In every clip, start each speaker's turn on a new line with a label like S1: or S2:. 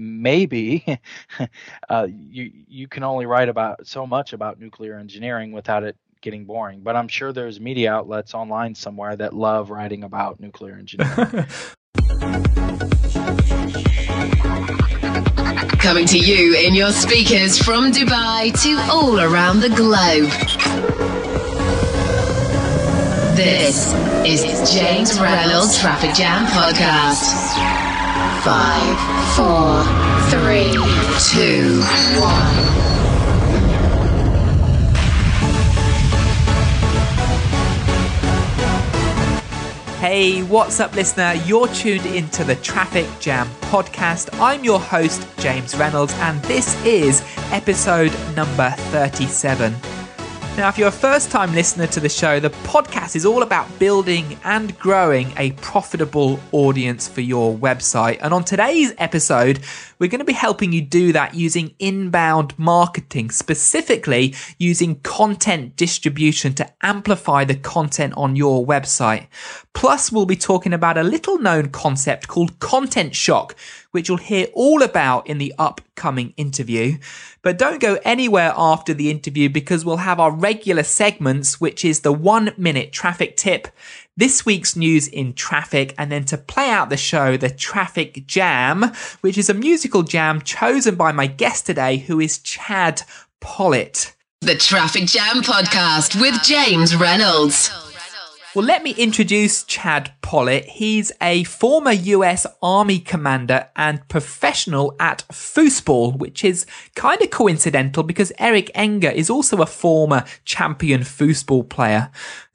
S1: maybe uh, you you can only write about so much about nuclear engineering without it getting boring. But I'm sure there's media outlets online somewhere that love writing about nuclear engineering.
S2: Coming to you in your speakers from Dubai to all around the globe. This is James Reynolds Traffic Jam Podcast. Five, four, three, two, one.
S3: Hey, what's up, listener? You're tuned into the Traffic Jam podcast. I'm your host, James Reynolds, and this is episode number 37. Now, if you're a first time listener to the show, the podcast is all about building and growing a profitable audience for your website. And on today's episode, we're going to be helping you do that using inbound marketing, specifically using content distribution to amplify the content on your website. Plus, we'll be talking about a little known concept called content shock, which you'll hear all about in the upcoming interview. But don't go anywhere after the interview because we'll have our regular segments, which is the one minute traffic tip, this week's news in traffic, and then to play out the show, the Traffic Jam, which is a musical jam chosen by my guest today, who is Chad Pollitt.
S2: The Traffic Jam Podcast with James Reynolds.
S3: Well, let me introduce Chad Pollitt. He's a former US Army commander and professional at foosball, which is kind of coincidental because Eric Enger is also a former champion foosball player.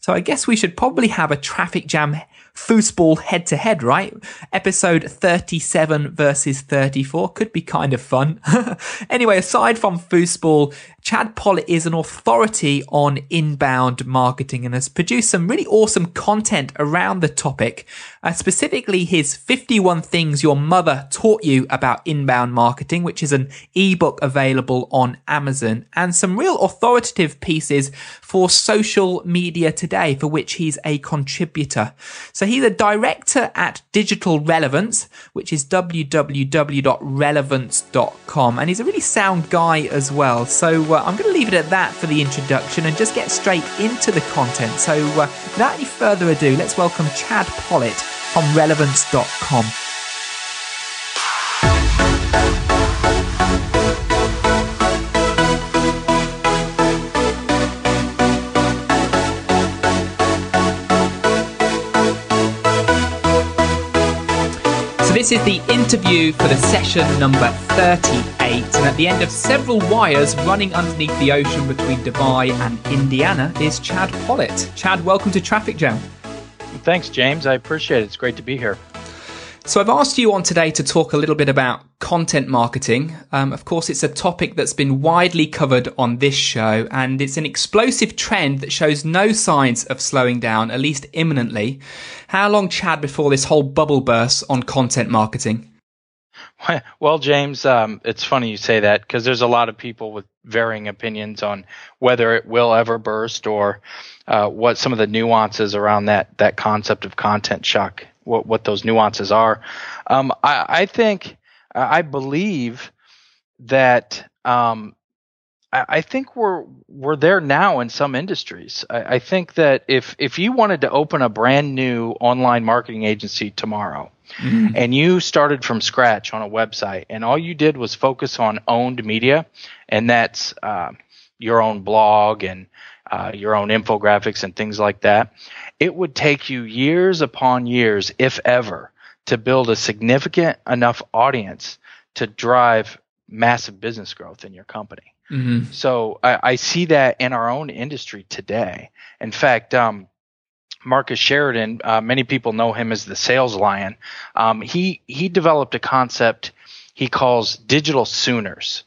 S3: So I guess we should probably have a traffic jam foosball head to head, right? Episode 37 versus 34 could be kind of fun. anyway, aside from foosball, Chad Pollitt is an authority on inbound marketing and has produced some really awesome content around the topic, uh, specifically his 51 Things Your Mother Taught You About Inbound Marketing, which is an ebook available on Amazon, and some real authoritative pieces for social media today, for which he's a contributor. So he's a director at Digital Relevance, which is www.relevance.com, and he's a really sound guy as well. So uh, I'm going to leave it at that for the introduction and just get straight into the content. So, uh, without any further ado, let's welcome Chad Pollitt from relevance.com. this is the interview for the session number 38. And at the end of several wires running underneath the ocean between Dubai and Indiana is Chad Pollitt. Chad, welcome to Traffic Jam.
S1: Thanks, James. I appreciate it. It's great to be here.
S3: So, I've asked you on today to talk a little bit about content marketing. Um, of course, it's a topic that's been widely covered on this show, and it's an explosive trend that shows no signs of slowing down, at least imminently. How long, Chad, before this whole bubble bursts on content marketing?
S1: Well, James, um, it's funny you say that because there's a lot of people with varying opinions on whether it will ever burst or uh, what some of the nuances around that that concept of content shock what what those nuances are. Um, I, I think I believe that um, I, I, think we're we're there now in some industries. I, I, think that if if you wanted to open a brand new online marketing agency tomorrow. Mm-hmm. And you started from scratch on a website, and all you did was focus on owned media, and that's uh, your own blog and uh, your own infographics and things like that it would take you years upon years, if ever, to build a significant enough audience to drive massive business growth in your company. Mm-hmm. So I, I, see that in our own industry today. In fact, um, Marcus Sheridan, uh, many people know him as the sales lion. Um, he he developed a concept he calls digital sooners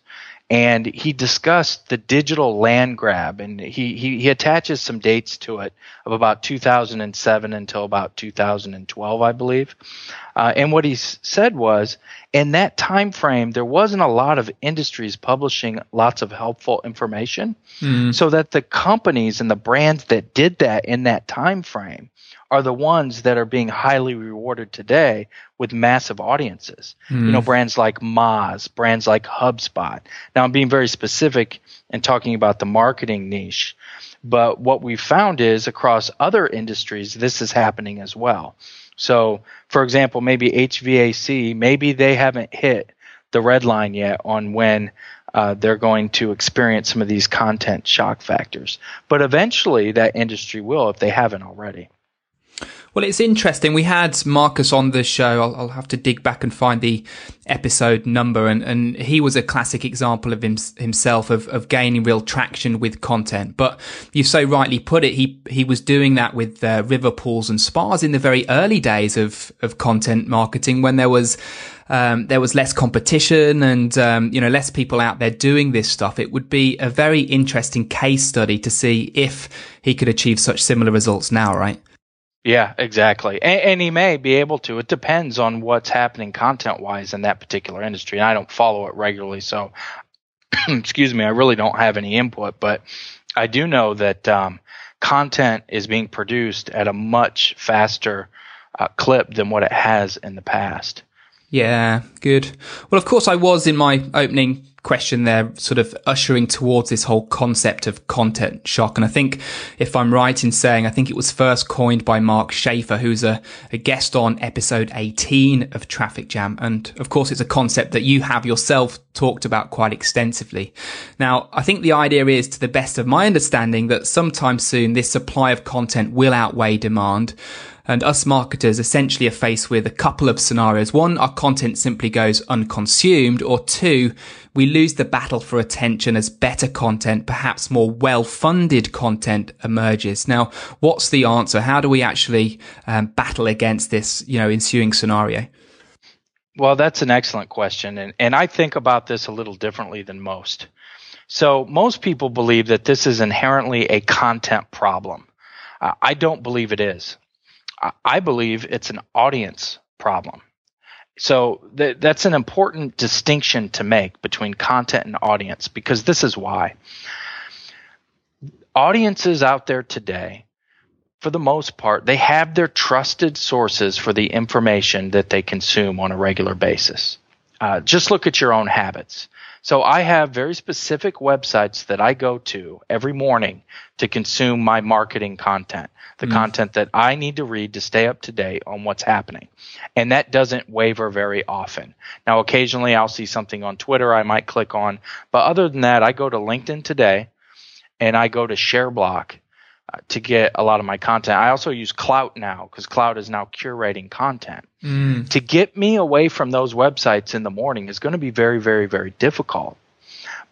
S1: and he discussed the digital land grab and he, he, he, attaches some dates to it of about 2007 until about 2012 i believe. Uh, and what he said was in that time frame there wasn't a lot of industries publishing lots of helpful information mm. so that the companies and the brands that did that in that time frame are the ones that are being highly rewarded today with massive audiences. Mm. You know, brands like Moz, brands like HubSpot. Now, I'm being very specific and talking about the marketing niche, but what we found is across other industries, this is happening as well. So, for example, maybe HVAC, maybe they haven't hit the red line yet on when uh, they're going to experience some of these content shock factors. But eventually, that industry will if they haven't already.
S3: Well, it's interesting. We had Marcus on the show. I'll, I'll, have to dig back and find the episode number, and, and he was a classic example of him, himself of, of gaining real traction with content. But you so rightly put it, he he was doing that with uh, river pools and spas in the very early days of of content marketing when there was. Um, there was less competition and um, you know less people out there doing this stuff. It would be a very interesting case study to see if he could achieve such similar results now, right?
S1: Yeah, exactly. And, and, he may be able to. It depends on what's happening content wise in that particular industry. And I don't follow it regularly, so excuse me, I really don't have any input. But I do know that um, content is being produced at a much faster uh, clip than what it has in the past.
S3: Yeah, good. Well, of course, I was in my opening question there, sort of ushering towards this whole concept of content shock. And I think, if I'm right in saying, I think it was first coined by Mark Schaefer, who's a, a guest on episode 18 of Traffic Jam. And of course, it's a concept that you have yourself talked about quite extensively. Now, I think the idea is, to the best of my understanding, that sometime soon this supply of content will outweigh demand. And us marketers essentially are faced with a couple of scenarios. One, our content simply goes unconsumed, or two, we lose the battle for attention as better content, perhaps more well-funded content emerges. Now, what's the answer? How do we actually um, battle against this, you know, ensuing scenario?
S1: Well, that's an excellent question. And, and I think about this a little differently than most. So most people believe that this is inherently a content problem. I don't believe it is. I believe it's an audience problem. So th- that's an important distinction to make between content and audience because this is why. Audiences out there today, for the most part, they have their trusted sources for the information that they consume on a regular basis. Uh, just look at your own habits. So I have very specific websites that I go to every morning to consume my marketing content, the mm. content that I need to read to stay up to date on what's happening. And that doesn't waver very often. Now, occasionally I'll see something on Twitter I might click on, but other than that, I go to LinkedIn today and I go to ShareBloc to get a lot of my content. I also use Klout now because Klout is now curating content. Mm. To get me away from those websites in the morning is going to be very, very, very difficult.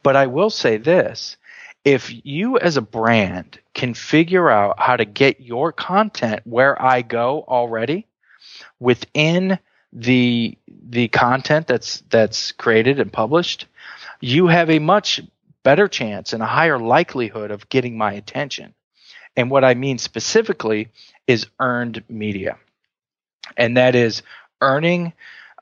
S1: But I will say this if you as a brand can figure out how to get your content where I go already within the the content that's that's created and published, you have a much better chance and a higher likelihood of getting my attention. And what I mean specifically is earned media. And that is earning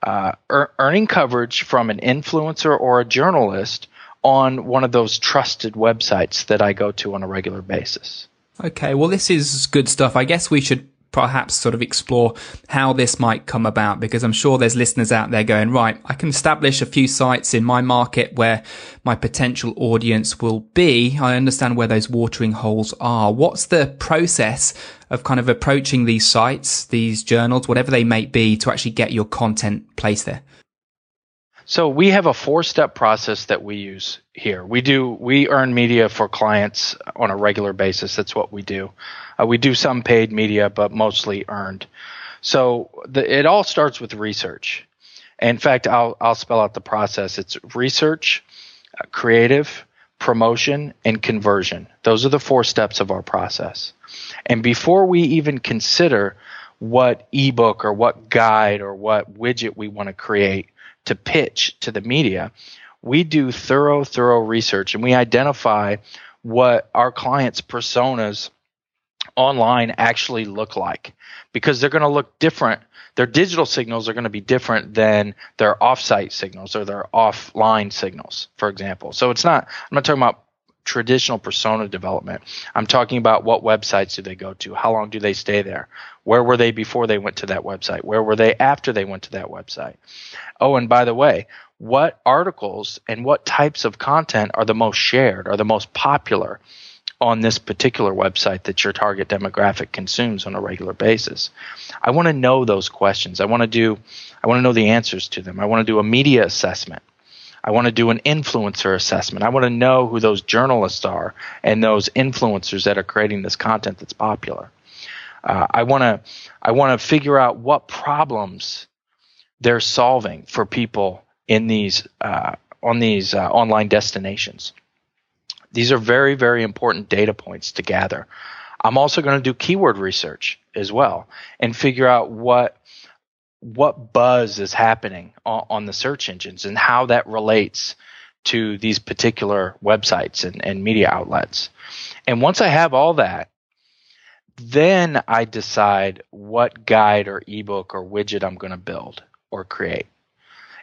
S1: uh, er- earning coverage from an influencer or a journalist on one of those trusted websites that I go to on a regular basis.
S3: Okay, well, this is good stuff. I guess we should perhaps sort of explore how this might come about because I'm sure there's listeners out there going, right, I can establish a few sites in my market where my potential audience will be. I understand where those watering holes are. What's the process of kind of approaching these sites, these journals, whatever they may be to actually get your content placed there?
S1: So we have a four-step process that we use here. We do we earn media for clients on a regular basis. That's what we do. Uh, we do some paid media, but mostly earned. So the, it all starts with research. In fact, I'll I'll spell out the process. It's research, uh, creative, promotion, and conversion. Those are the four steps of our process. And before we even consider what ebook or what guide or what widget we want to create, to pitch to the media, we do thorough, thorough research and we identify what our clients' personas online actually look like because they're going to look different. Their digital signals are going to be different than their offsite signals or their offline signals for example. So it's not i'm not talking about traditional persona development i'm talking about what websites do they go to how long do they stay there where were they before they went to that website where were they after they went to that website oh and by the way what articles and what types of content are the most shared are the most popular on this particular website that your target demographic consumes on a regular basis. I want to know those questions. I want to do I want to know the answers to them. I want to do a media assessment. I want to do an influencer assessment. I want to know who those journalists are and those influencers that are creating this content that's popular. Uh, I want to I want to figure out what problems they're solving for people in these uh, on these uh, online destinations. These are very, very important data points to gather. I'm also going to do keyword research as well and figure out what what buzz is happening on, on the search engines and how that relates to these particular websites and, and media outlets. And once I have all that, then I decide what guide or ebook or widget I'm going to build or create.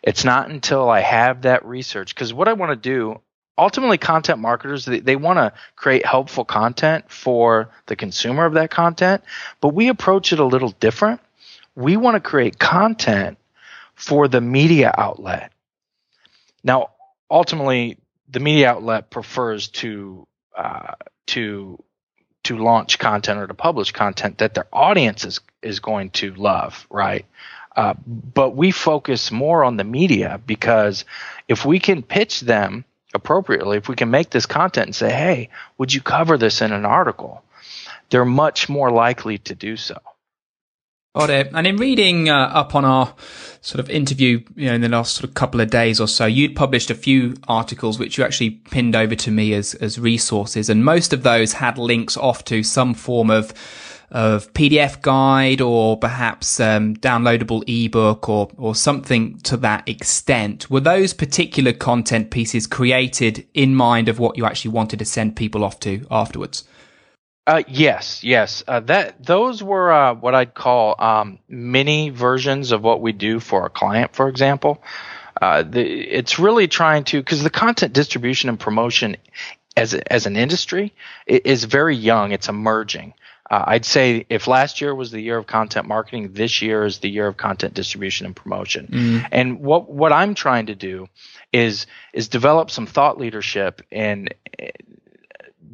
S1: It's not until I have that research because what I want to do ultimately content marketers they, they want to create helpful content for the consumer of that content but we approach it a little different we want to create content for the media outlet now ultimately the media outlet prefers to uh, to to launch content or to publish content that their audience is is going to love right uh, but we focus more on the media because if we can pitch them appropriately, if we can make this content and say, hey, would you cover this in an article? They're much more likely to do so.
S3: It. And in reading uh, up on our sort of interview, you know, in the last sort of couple of days or so, you'd published a few articles which you actually pinned over to me as as resources, and most of those had links off to some form of of PDF guide or perhaps um, downloadable ebook or or something to that extent. Were those particular content pieces created in mind of what you actually wanted to send people off to afterwards?
S1: Uh, yes, yes. Uh, that those were uh, what I'd call um, mini versions of what we do for a client, for example. Uh, the, it's really trying to because the content distribution and promotion as as an industry is very young. It's emerging. Uh, I'd say if last year was the year of content marketing, this year is the year of content distribution and promotion. Mm. And what what I'm trying to do is is develop some thought leadership in uh,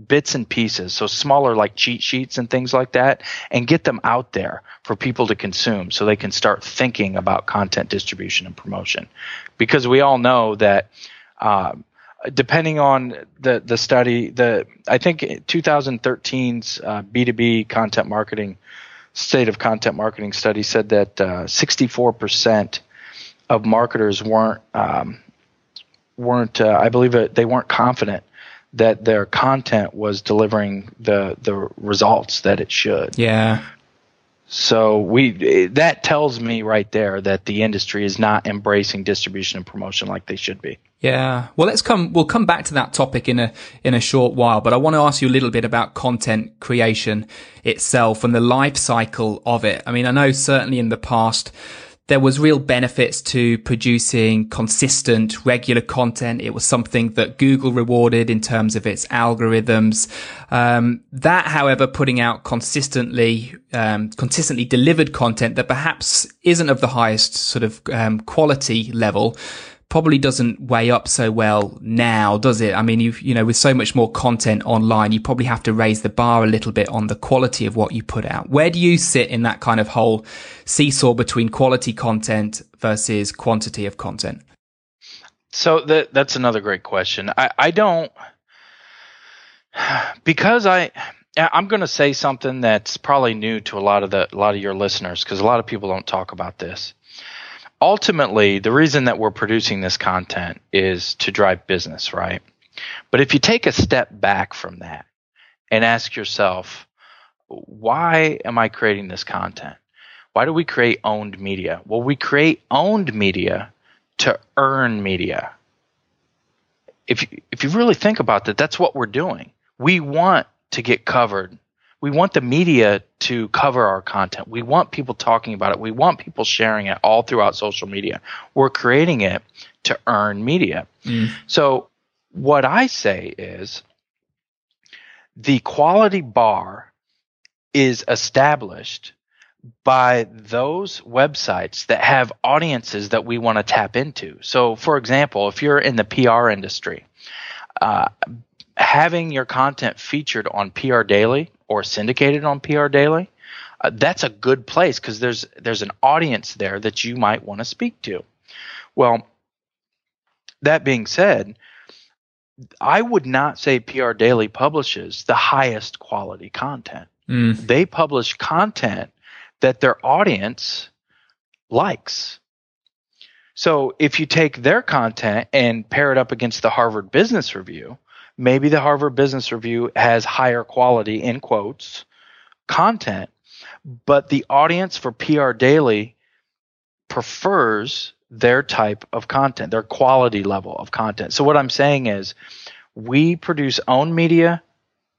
S1: bits and pieces, so smaller like cheat sheets and things like that, and get them out there for people to consume so they can start thinking about content distribution and promotion. Because we all know that uh, depending on the the study, the I think 2013's uh, B2B content marketing state of content marketing study said that uh, 64% of marketers weren't um, weren't uh, I believe it, they weren't confident that their content was delivering the the results that it should.
S3: Yeah.
S1: So we that tells me right there that the industry is not embracing distribution and promotion like they should be.
S3: Yeah. Well, let's come, we'll come back to that topic in a, in a short while, but I want to ask you a little bit about content creation itself and the life cycle of it. I mean, I know certainly in the past, there was real benefits to producing consistent, regular content. It was something that Google rewarded in terms of its algorithms. Um, that, however, putting out consistently, um, consistently delivered content that perhaps isn't of the highest sort of um, quality level probably doesn't weigh up so well now, does it? I mean, you you know, with so much more content online, you probably have to raise the bar a little bit on the quality of what you put out. Where do you sit in that kind of whole seesaw between quality content versus quantity of content?
S1: So that that's another great question. I, I don't because I I'm going to say something that's probably new to a lot of the a lot of your listeners because a lot of people don't talk about this ultimately, the reason that we're producing this content is to drive business, right? But if you take a step back from that and ask yourself, why am I creating this content? Why do we create owned media? Well, we create owned media to earn media. If you, if you really think about that, that's what we're doing. We want to get covered we want the media to cover our content. We want people talking about it. We want people sharing it all throughout social media. We're creating it to earn media. Mm. So what I say is the quality bar is established by those websites that have audiences that we want to tap into. So, for example, if you're in the PR industry, uh, having your content featured on PR Daily or syndicated on PR Daily, uh, that's a good place because there's there's an audience there that you might want to speak to. Well, that being said, I would not say PR Daily publishes the highest quality content. Mm. They publish content that their audience likes. So if you take their content and pair it up against the Harvard Business Review, maybe the Harvard Business Review has higher quality, in quotes, content, but the audience for PR Daily prefers their type of content, their quality level of content. So what I'm saying is we produce own media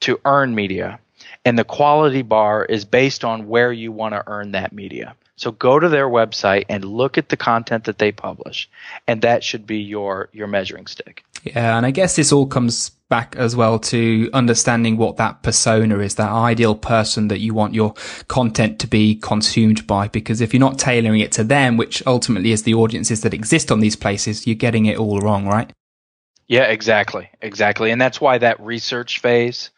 S1: to earn media and the quality bar is based on where you want to earn that media. So go to their website and look at the content that they publish and that should be your your measuring stick.
S3: Yeah, and I guess this all comes back as well to understanding what that persona is, that ideal person that you want your content to be consumed by. Because if you're not tailoring it to them, which ultimately is the audiences that exist on these places, you're getting it all wrong, right?
S1: Yeah, exactly. Exactly. And that's why that research phase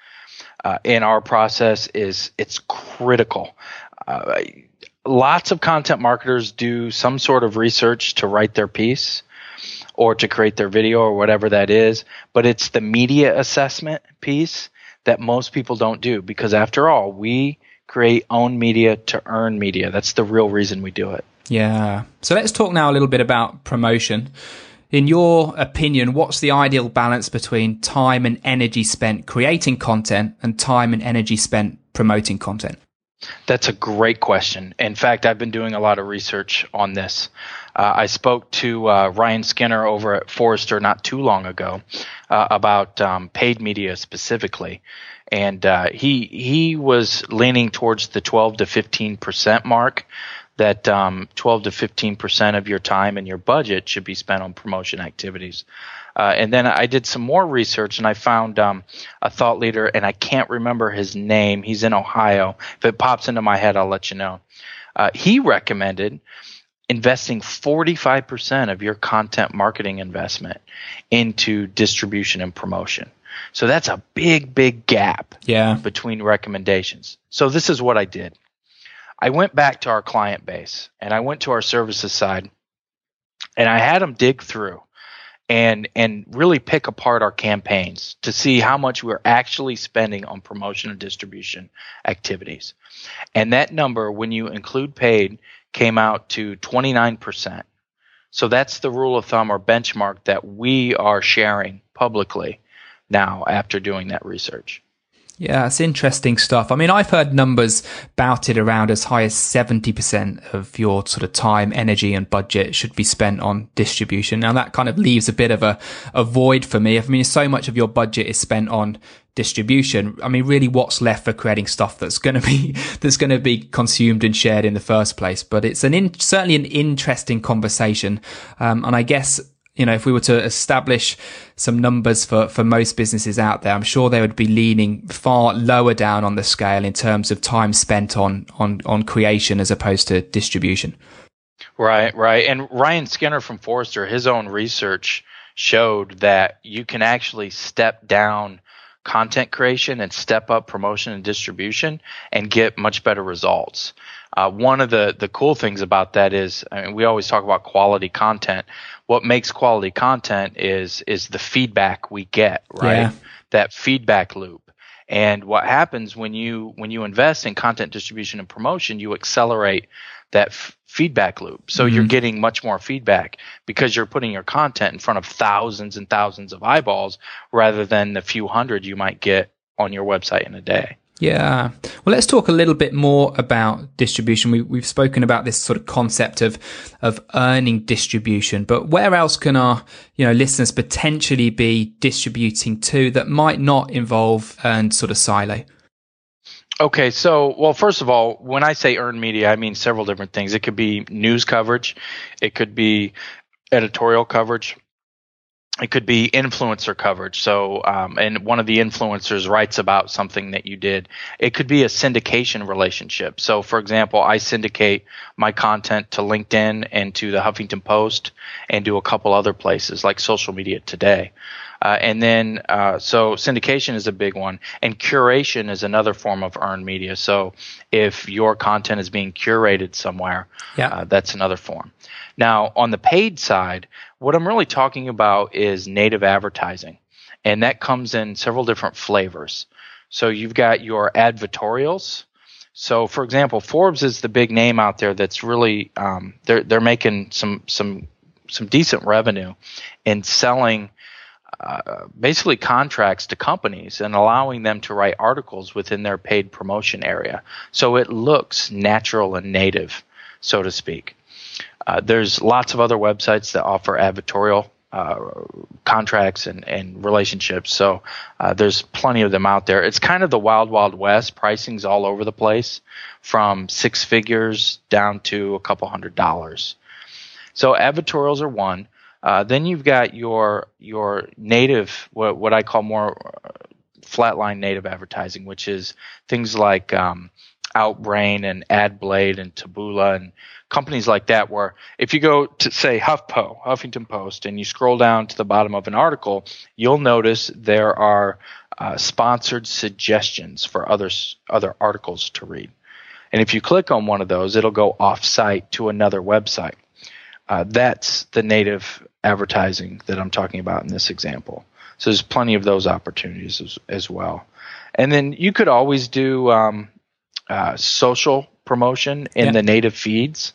S1: uh, in our process is it's critical. Uh, lots of content marketers do some sort of research to write their piece or to create their video or whatever that is. But it's the media assessment piece that most people don't do because after all, we create own media to earn media. That's the real reason we do it.
S3: Yeah. So let's talk now a little bit about promotion. In your opinion, what's the ideal balance between time and energy spent creating content and time and energy spent promoting content?
S1: That's a great question. In fact, I've been doing a lot of research on this. Uh, I spoke to uh, Ryan Skinner over at Forrester not too long ago uh, about um, paid media specifically, and uh, he he was leaning towards the 12 to 15 percent mark. That um, 12 to 15 percent of your time and your budget should be spent on promotion activities. Uh, and then I did some more research and I found um, a thought leader, and I can't remember his name. He's in Ohio. If it pops into my head, I'll let you know. Uh, he recommended investing 45% of your content marketing investment into distribution and promotion. So that's a big, big gap
S3: yeah.
S1: between recommendations. So this is what I did. I went back to our client base and I went to our services side and I had them dig through and and really pick apart our campaigns to see how much we're actually spending on promotion and distribution activities. And that number, when you include paid, came out to 29%. So that's the rule of thumb or benchmark that we are sharing publicly now after doing that research.
S3: Yeah, it's interesting stuff. I mean, I've heard numbers bouted around as high as 70% of your sort of time, energy and budget should be spent on distribution. Now that kind of leaves a bit of a, a void for me. I mean, so much of your budget is spent on distribution. I mean, really what's left for creating stuff that's going to be, that's going to be consumed and shared in the first place. But it's an in, certainly an interesting conversation. Um, and I guess you know, if we were to establish some numbers for, for most businesses out there, I'm sure they would be leaning far lower down on the scale in terms of time spent on, on, on creation as opposed to distribution.
S1: Right, right. And Ryan Skinner from Forrester, his own research showed that you can actually step down content creation and step up promotion and distribution and get much better results. Uh, one of the, the cool things about that is, I mean, we always talk about quality content. What makes quality content is is the feedback we get, right? Yeah. That feedback loop. And what happens when you when you invest in content distribution and promotion, you accelerate that f- feedback loop. So mm-hmm. you're getting much more feedback because you're putting your content in front of thousands and thousands of eyeballs rather than the few hundred you might get on your website in a day.
S3: Yeah. Well, let's talk a little bit more about distribution. We, we've spoken about this sort of concept of, of earning distribution, but where else can our, you know, listeners potentially be distributing to that might not involve earned sort of silo?
S1: Okay, so well, first of all, when I say earned media, I mean several different things. It could be news coverage, it could be editorial coverage, it could be influencer coverage. So, um, and one of the influencers writes about something that you did. It could be a syndication relationship. So, for example, I syndicate my content to LinkedIn and to the Huffington Post and to a couple other places like social media today. Uh, and then, uh, so syndication is a big one, and curation is another form of earned media. So, if your content is being curated somewhere, yeah. Uh, that's another form. Now, on the paid side, what I'm really talking about is native advertising, and that comes in several different flavors. So you've got your advertorials. So, for example, Forbes is the big name out there that's really um, they're they're making some some some decent revenue in selling uh, basically contracts to companies and allowing them to write articles within their paid promotion area. So it looks natural and native, so to speak. Uh, there's lots of other websites that offer advertorial uh, contracts and, and relationships. So uh, there's plenty of them out there. It's kind of the wild, wild west. Pricing's all over the place, from six figures down to a couple hundred dollars. So advertorials are one. Uh, then you've got your your native, what what I call more uh, flatline native advertising, which is things like um, Outbrain and AdBlade and Taboola and companies like that. Where if you go to say HuffPo, Huffington Post, and you scroll down to the bottom of an article, you'll notice there are uh, sponsored suggestions for others other articles to read. And if you click on one of those, it'll go off site to another website. Uh, that's the native advertising that I'm talking about in this example. So there's plenty of those opportunities as, as well. And then you could always do um, uh, social promotion in yeah. the native feeds.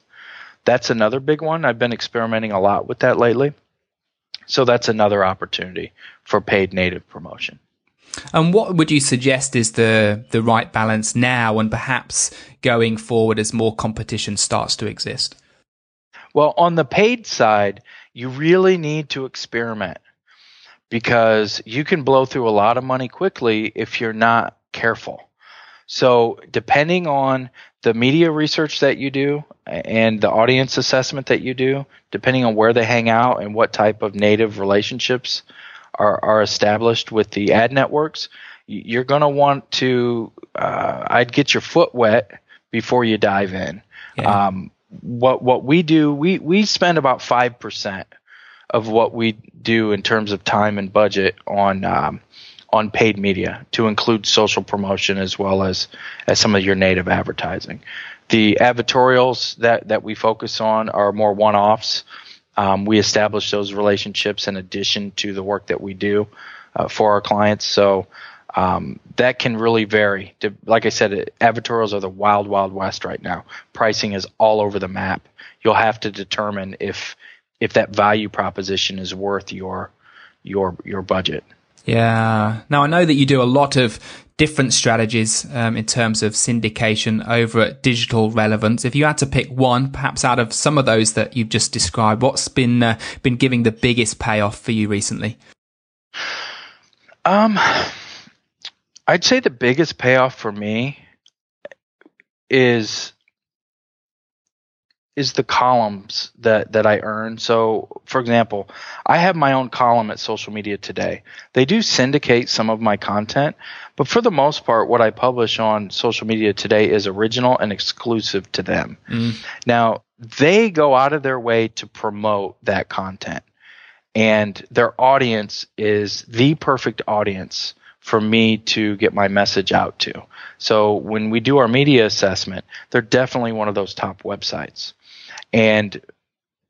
S1: That's another big one. I've been experimenting a lot with that lately. So that's another opportunity for paid native promotion.
S4: And what would you suggest is the the right balance now and perhaps going forward as more competition starts to exist?
S1: Well, on the paid side, you really need to experiment because you can blow through a lot of money quickly if you're not careful. So, depending on the media research that you do and the audience assessment that you do, depending on where they hang out and what type of native relationships are, are established with the ad networks, you're going to want to, uh, I'd get your foot wet before you dive in. Yeah. Um, what what we do we we spend about five percent of what we do in terms of time and budget on um, on paid media to include social promotion as well as as some of your native advertising. The advertorials that that we focus on are more one offs. Um, we establish those relationships in addition to the work that we do uh, for our clients. So um, that can really vary. Like I said, advertorials are the wild, wild west right now. Pricing is all over the map. You'll have to determine if if that value proposition is worth your your your budget.
S4: Yeah. Now I know that you do a lot of different strategies um, in terms of syndication over at Digital Relevance. If you had to pick one, perhaps out of some of those that you've just described, what's been uh, been giving the biggest payoff for you recently?
S1: Um I'd say the biggest payoff for me is is the columns that that I earn. So, for example, I have my own column at Social Media Today. They do syndicate some of my content, but for the most part, what I publish on Social Media Today is original and exclusive to them. Mm. Now, they go out of their way to promote that content, and their audience is the perfect audience for me to get my message out to. So when we do our media assessment, they're definitely one of those top websites. And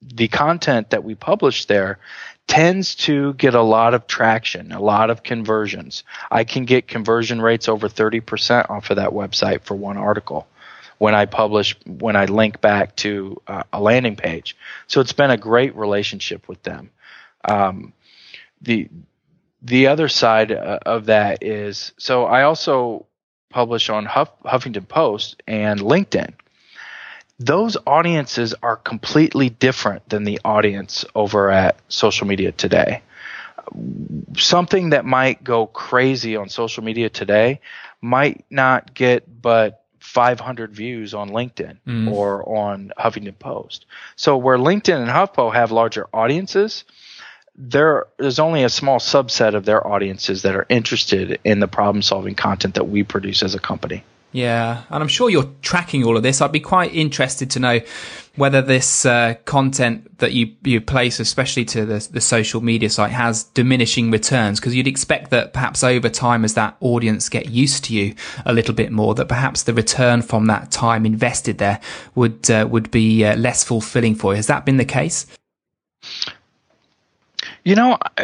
S1: the content that we publish there tends to get a lot of traction, a lot of conversions. I can get conversion rates over 30% off of that website for one article when I publish, when I link back to uh, a landing page. So it's been a great relationship with them. Um, the the other side uh, of that is so I also publish on Huff, Huffington Post and LinkedIn. Those audiences are completely different than the audience over at social media today. Something that might go crazy on social media today might not get but 500 views on LinkedIn
S3: Mm.
S1: or on Huffington Post. So where LinkedIn and HuffPo have larger audiences, there there's only a small subset of their audiences that are interested in the problem solving content that we produce as a company.
S3: Yeah, and I'm sure you're tracking all of this. I'd be quite interested to know whether this uh, content that you you place, especially to the the social media site, has diminishing returns. Because you'd expect that perhaps over time, as that audience get used to you a little bit more, that perhaps the return from that time invested there would uh, would be uh, less fulfilling for you. Has that been the case?
S1: You know,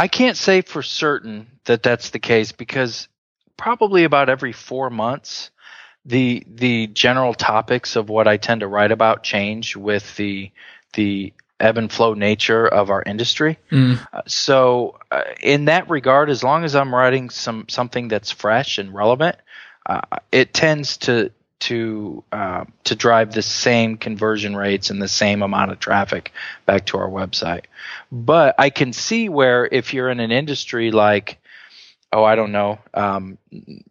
S1: I can't say for certain that that's the case because probably about every four months, the the general topics of what I tend to write about change with the the ebb and flow nature of our industry.
S3: Mm.
S1: Uh, so, uh, in that regard, as long as I'm writing some something that's fresh and relevant, uh, it tends to to uh, to drive the same conversion rates and the same amount of traffic back to our website. But I can see where if you're in an industry like, oh, I don't know, um,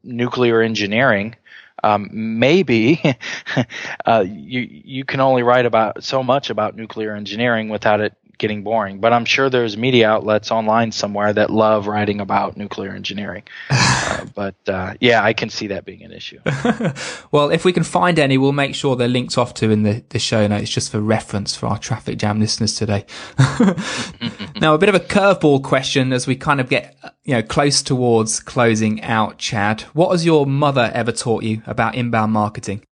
S1: nuclear engineering, um, maybe uh, you you can only write about so much about nuclear engineering without it getting boring. But I'm sure there's media outlets online somewhere that love writing about nuclear engineering. uh, but uh, yeah, I can see that being an issue.
S3: Well, if we can find any, we'll make sure they're linked off to in the, the show notes just for reference for our traffic jam listeners today. now, a bit of a curveball question as we kind of get, you know, close towards closing out, Chad. What has your mother ever taught you about inbound marketing?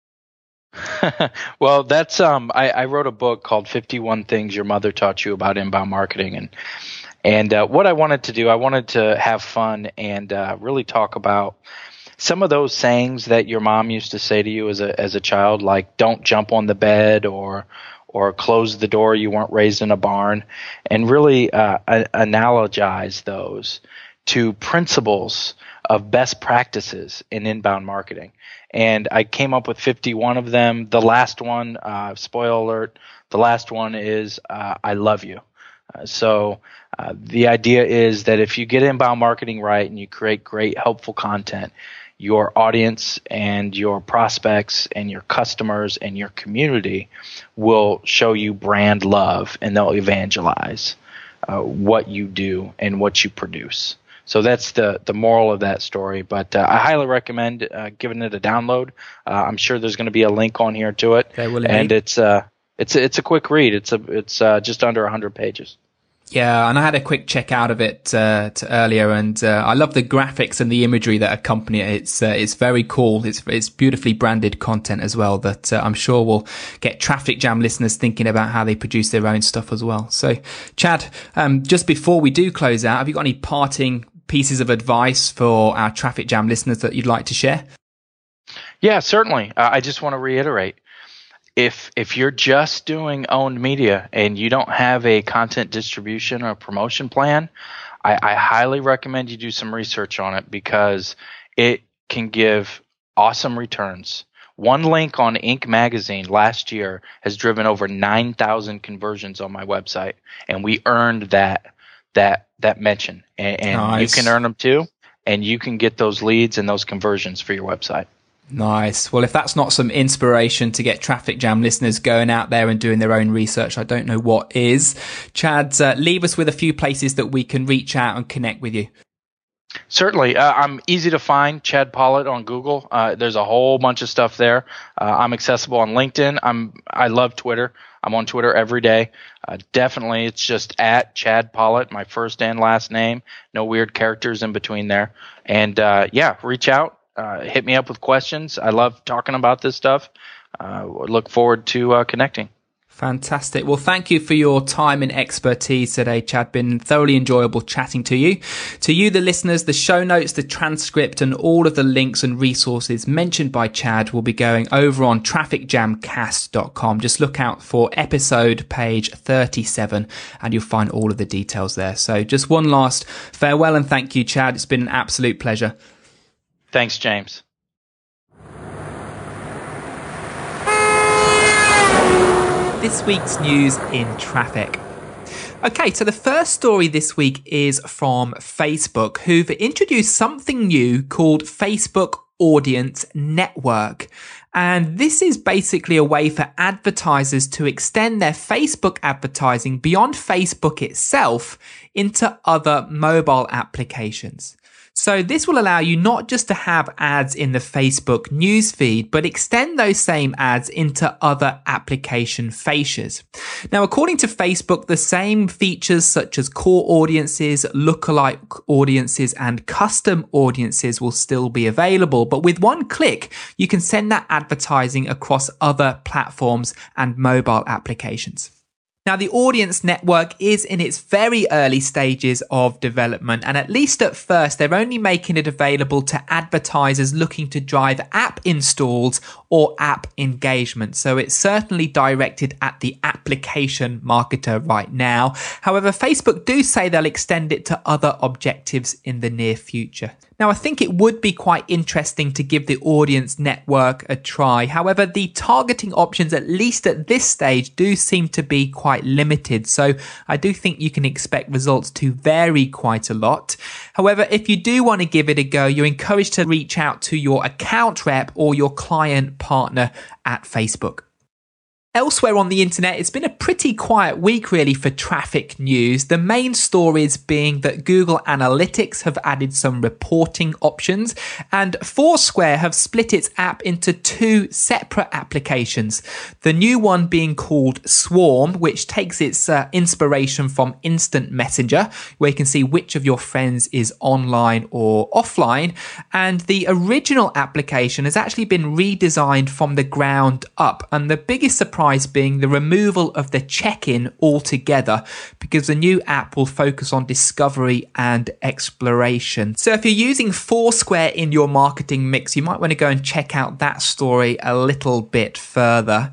S1: well, that's um. I, I wrote a book called Fifty One Things Your Mother Taught You About Inbound Marketing, and and uh, what I wanted to do, I wanted to have fun and uh, really talk about some of those sayings that your mom used to say to you as a as a child, like "Don't jump on the bed" or or "Close the door." You weren't raised in a barn, and really uh, analogize those to principles of best practices in inbound marketing. And I came up with 51 of them. The last one, uh, spoil alert, the last one is uh, I love you. Uh, so uh, the idea is that if you get inbound marketing right and you create great, helpful content, your audience and your prospects and your customers and your community will show you brand love and they'll evangelize uh, what you do and what you produce. So that's the the moral of that story. But uh, I highly recommend uh, giving it a download. Uh, I'm sure there's going to be a link on here to it,
S3: There will
S1: and
S3: indeed.
S1: it's uh it's a, it's a quick read. It's a it's uh, just under 100 pages.
S3: Yeah, and I had a quick check out of it uh, to earlier, and uh, I love the graphics and the imagery that accompany it. It's uh, it's very cool. It's it's beautifully branded content as well that uh, I'm sure will get Traffic Jam listeners thinking about how they produce their own stuff as well. So, Chad, um, just before we do close out, have you got any parting pieces of advice for our Traffic Jam listeners that you'd like to share?
S1: Yeah, certainly. Uh, I just want to reiterate if if you're just doing owned media and you don't have a content distribution or promotion plan, I, I highly recommend you do some research on it because it can give awesome returns. One link on Inc. magazine last year has driven over 9,000 conversions on my website, and we earned that that that mention. And, and
S3: Nice.
S1: you can earn them too, and you can get those leads and those conversions for your website.
S3: Nice. Well, if that's not some inspiration to get Traffic Jam listeners going out there and doing their own research, I don't know what is. Chad, uh, leave us with a few places that we can reach out and connect with you.
S1: Certainly, uh, I'm easy to find. Chad Pollitt on Google. Uh, there's a whole bunch of stuff there. Uh, I'm accessible on LinkedIn. I'm I love Twitter. I'm on Twitter every day. Uh, definitely, it's just at Chad Pollitt, my first and last name. No weird characters in between there. And uh, yeah, reach out. Uh, hit me up with questions. I love talking about this stuff. Uh, look forward to uh, connecting.
S3: Fantastic. Well, thank you for your time and expertise today, Chad. Been thoroughly enjoyable chatting to you. To you, the listeners, the show notes, the transcript, and all of the links and resources mentioned by Chad will be going over on trafficjamcast.com. Just look out for episode page 37 and you'll find all of the details there. So just one last farewell and thank you, Chad. It's been an absolute pleasure.
S1: Thanks, James.
S5: This week's news in traffic.
S3: Okay, so the first story this week is from Facebook, who've introduced something new called Facebook Audience Network. And this is basically a way for advertisers to extend their Facebook advertising beyond Facebook itself into other mobile applications. So this will allow you not just to have ads in the Facebook newsfeed, but extend those same ads into other application fascias. Now, according to Facebook, the same features such as core audiences, lookalike audiences, and custom audiences will still be available. But with one click, you can send that advertising across other platforms and mobile applications. Now, the audience network is in its very early stages of development, and at least at first, they're only making it available to advertisers looking to drive app installs or app engagement. So it's certainly directed at the application marketer right now. However, Facebook do say they'll extend it to other objectives in the near future. Now, I think it would be quite interesting to give the audience network a try. However, the targeting options, at least at this stage, do seem to be quite limited. So I do think you can expect results to vary quite a lot. However, if you do want to give it a go, you're encouraged to reach out to your account rep or your client partner at Facebook. Elsewhere on the internet, it's been a pretty quiet week really for traffic news. The main stories being that Google Analytics have added some reporting options and Foursquare have split its app into two separate applications. The new one being called Swarm, which takes its uh, inspiration from Instant Messenger, where you can see which of your friends is online or offline. And the original application has actually been redesigned from the ground up. And the biggest surprise being the removal of the check in altogether because the new app will focus on discovery and exploration. So, if you're using Foursquare in your marketing mix, you might want to go and check out that story a little bit further.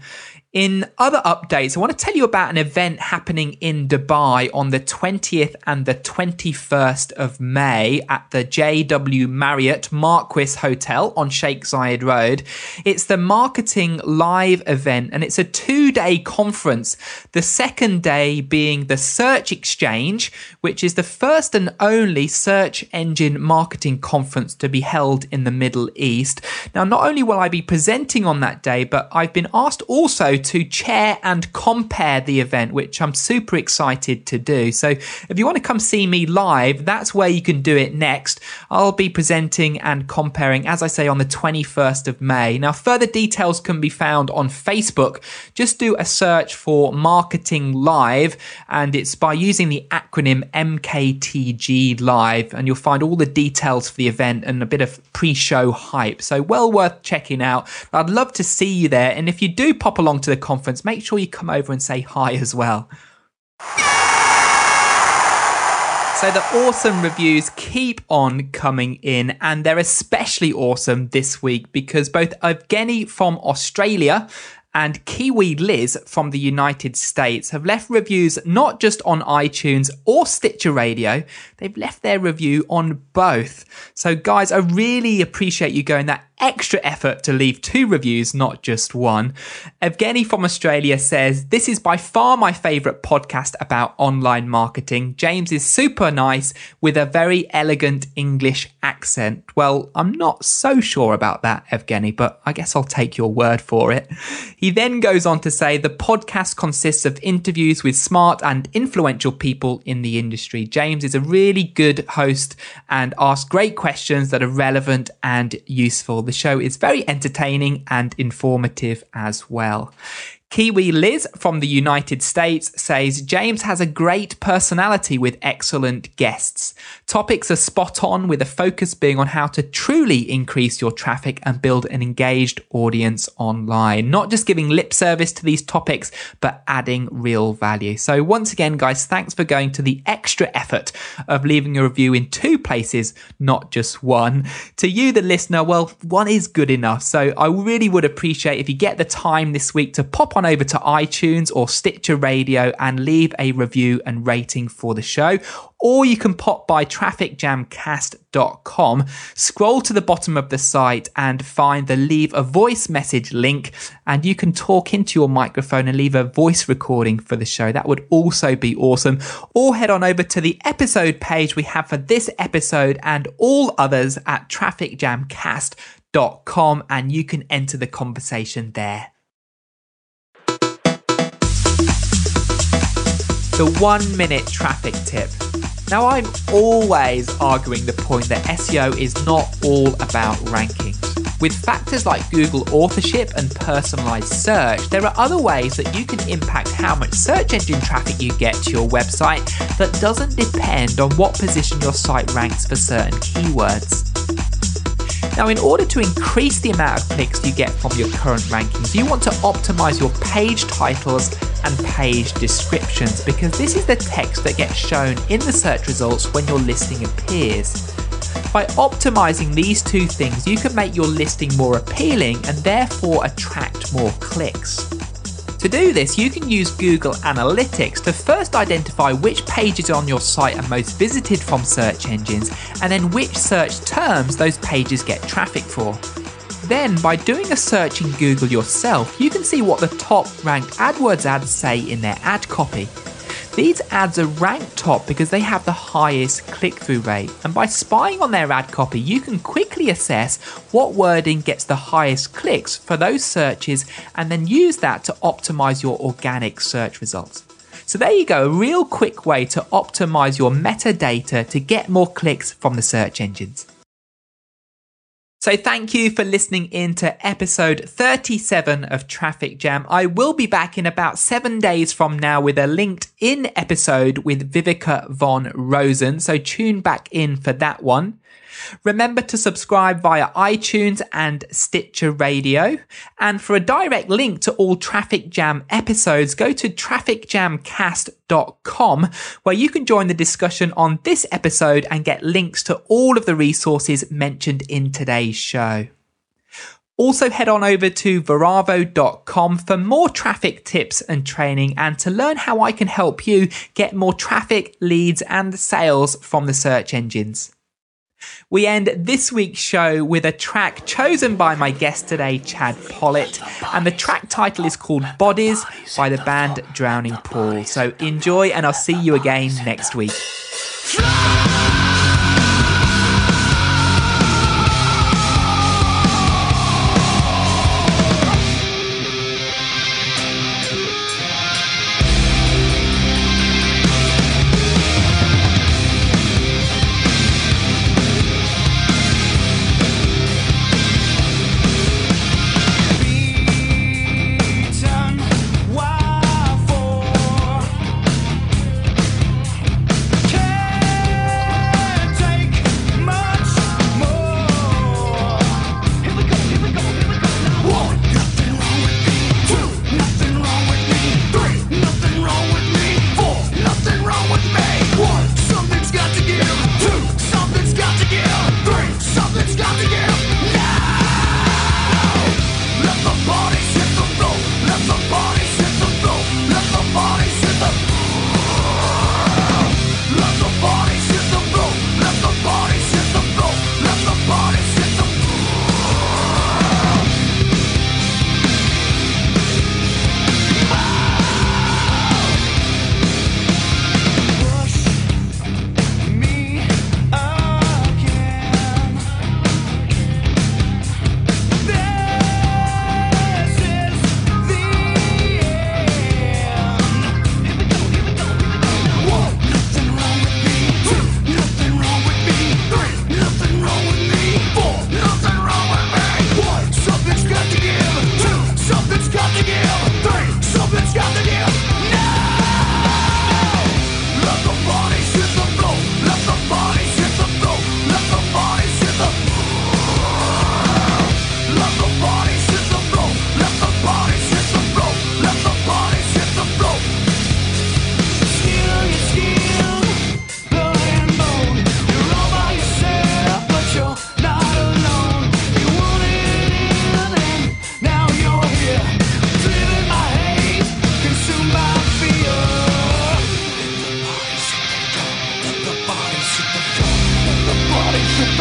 S3: In other updates, I want to tell you about an event happening in Dubai on the 20th and the 21st of May at the JW Marriott Marquis Hotel on Sheikh Zayed Road. It's the Marketing Live event and it's a two day conference. The second day being the Search Exchange, which is the first and only search engine marketing conference to be held in the Middle East. Now, not only will I be presenting on that day, but I've been asked also to chair and compare the event, which I'm super excited to do. So if you want to come see me live, that's where you can do it next. I'll be presenting and comparing, as I say, on the 21st of May. Now, further details can be found on Facebook. Just do a search for Marketing Live, and it's by using the acronym MKTG Live, and you'll find all the details for the event and a bit of pre show hype. So, well worth checking out. I'd love to see you there. And if you do pop along to the conference, make sure you come over and say hi as well. So the awesome reviews keep on coming in, and they're especially awesome this week because both Evgeny from Australia and Kiwi Liz from the United States have left reviews not just on iTunes or Stitcher Radio, they've left their review on both. So, guys, I really appreciate you going that extra effort to leave two reviews, not just one. Evgeny from Australia says, This is by far my favourite podcast about online marketing. James is super nice with a very elegant English accent. Well, I'm not so sure about that, Evgeny, but I guess I'll take your word for it. He then goes on to say, The podcast consists of interviews with smart and influential people in the industry. James is a really good host and asks great questions that are relevant and useful. The show is very entertaining and informative as well. Kiwi Liz from the United States says James has a great personality with excellent guests. Topics are spot on, with a focus being on how to truly increase your traffic and build an engaged audience online. Not just giving lip service to these topics, but adding real value. So, once again, guys, thanks for going to the extra effort of leaving a review in two places, not just one. To you, the listener, well, one is good enough. So, I really would appreciate if you get the time this week to pop on on over to iTunes or Stitcher Radio and leave a review and rating for the show. Or you can pop by trafficjamcast.com, scroll to the bottom of the site and find the leave a voice message link, and you can talk into your microphone and leave a voice recording for the show. That would also be awesome. Or head on over to the episode page we have for this episode and all others at trafficjamcast.com, and you can enter the conversation there. The one minute traffic tip. Now, I'm always arguing the point that SEO is not all about rankings. With factors like Google authorship and personalized search, there are other ways that you can impact how much search engine traffic you get to your website that doesn't depend on what position your site ranks for certain keywords. Now, in order to increase the amount of clicks you get from your current rankings, you want to optimize your page titles and page descriptions because this is the text that gets shown in the search results when your listing appears. By optimizing these two things, you can make your listing more appealing and therefore attract more clicks. To do this, you can use Google Analytics to first identify which pages on your site are most visited from search engines and then which search terms those pages get traffic for. Then, by doing a search in Google yourself, you can see what the top ranked AdWords ads say in their ad copy. These ads are ranked top because they have the highest click through rate, and by spying on their ad copy, you can quickly assess what wording gets the highest clicks for those searches and then use that to optimize your organic search results. So, there you go, a real quick way to optimize your metadata to get more clicks from the search engines. So, thank you for listening in to episode 37 of Traffic Jam. I will be back in about seven days from now with a linked in episode with Viveka von Rosen. So, tune back in for that one. Remember to subscribe via iTunes and Stitcher Radio. And for a direct link to all Traffic Jam episodes, go to trafficjamcast.com where you can join the discussion on this episode and get links to all of the resources mentioned in today's show. Also, head on over to Veravo.com for more traffic tips and training and to learn how I can help you get more traffic, leads, and sales from the search engines. We end this week's show with a track chosen by my guest today, Chad Pollitt, and the track title is called Bodies by the band Drowning Pool. So enjoy, and I'll see you again next week.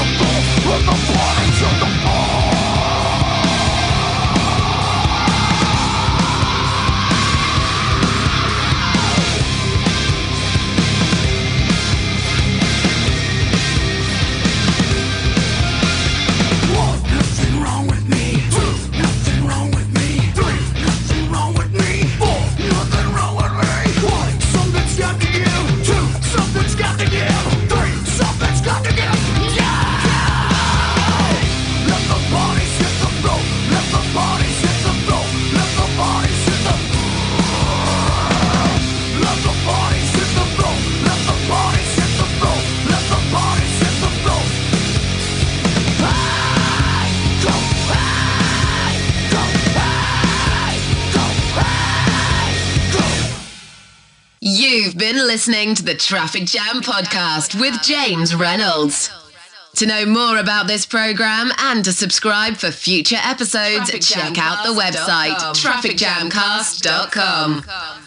S2: You've been listening to the Traffic Jam podcast with James Reynolds. To know more about this program and to subscribe for future episodes, check out the website trafficjamcast.com.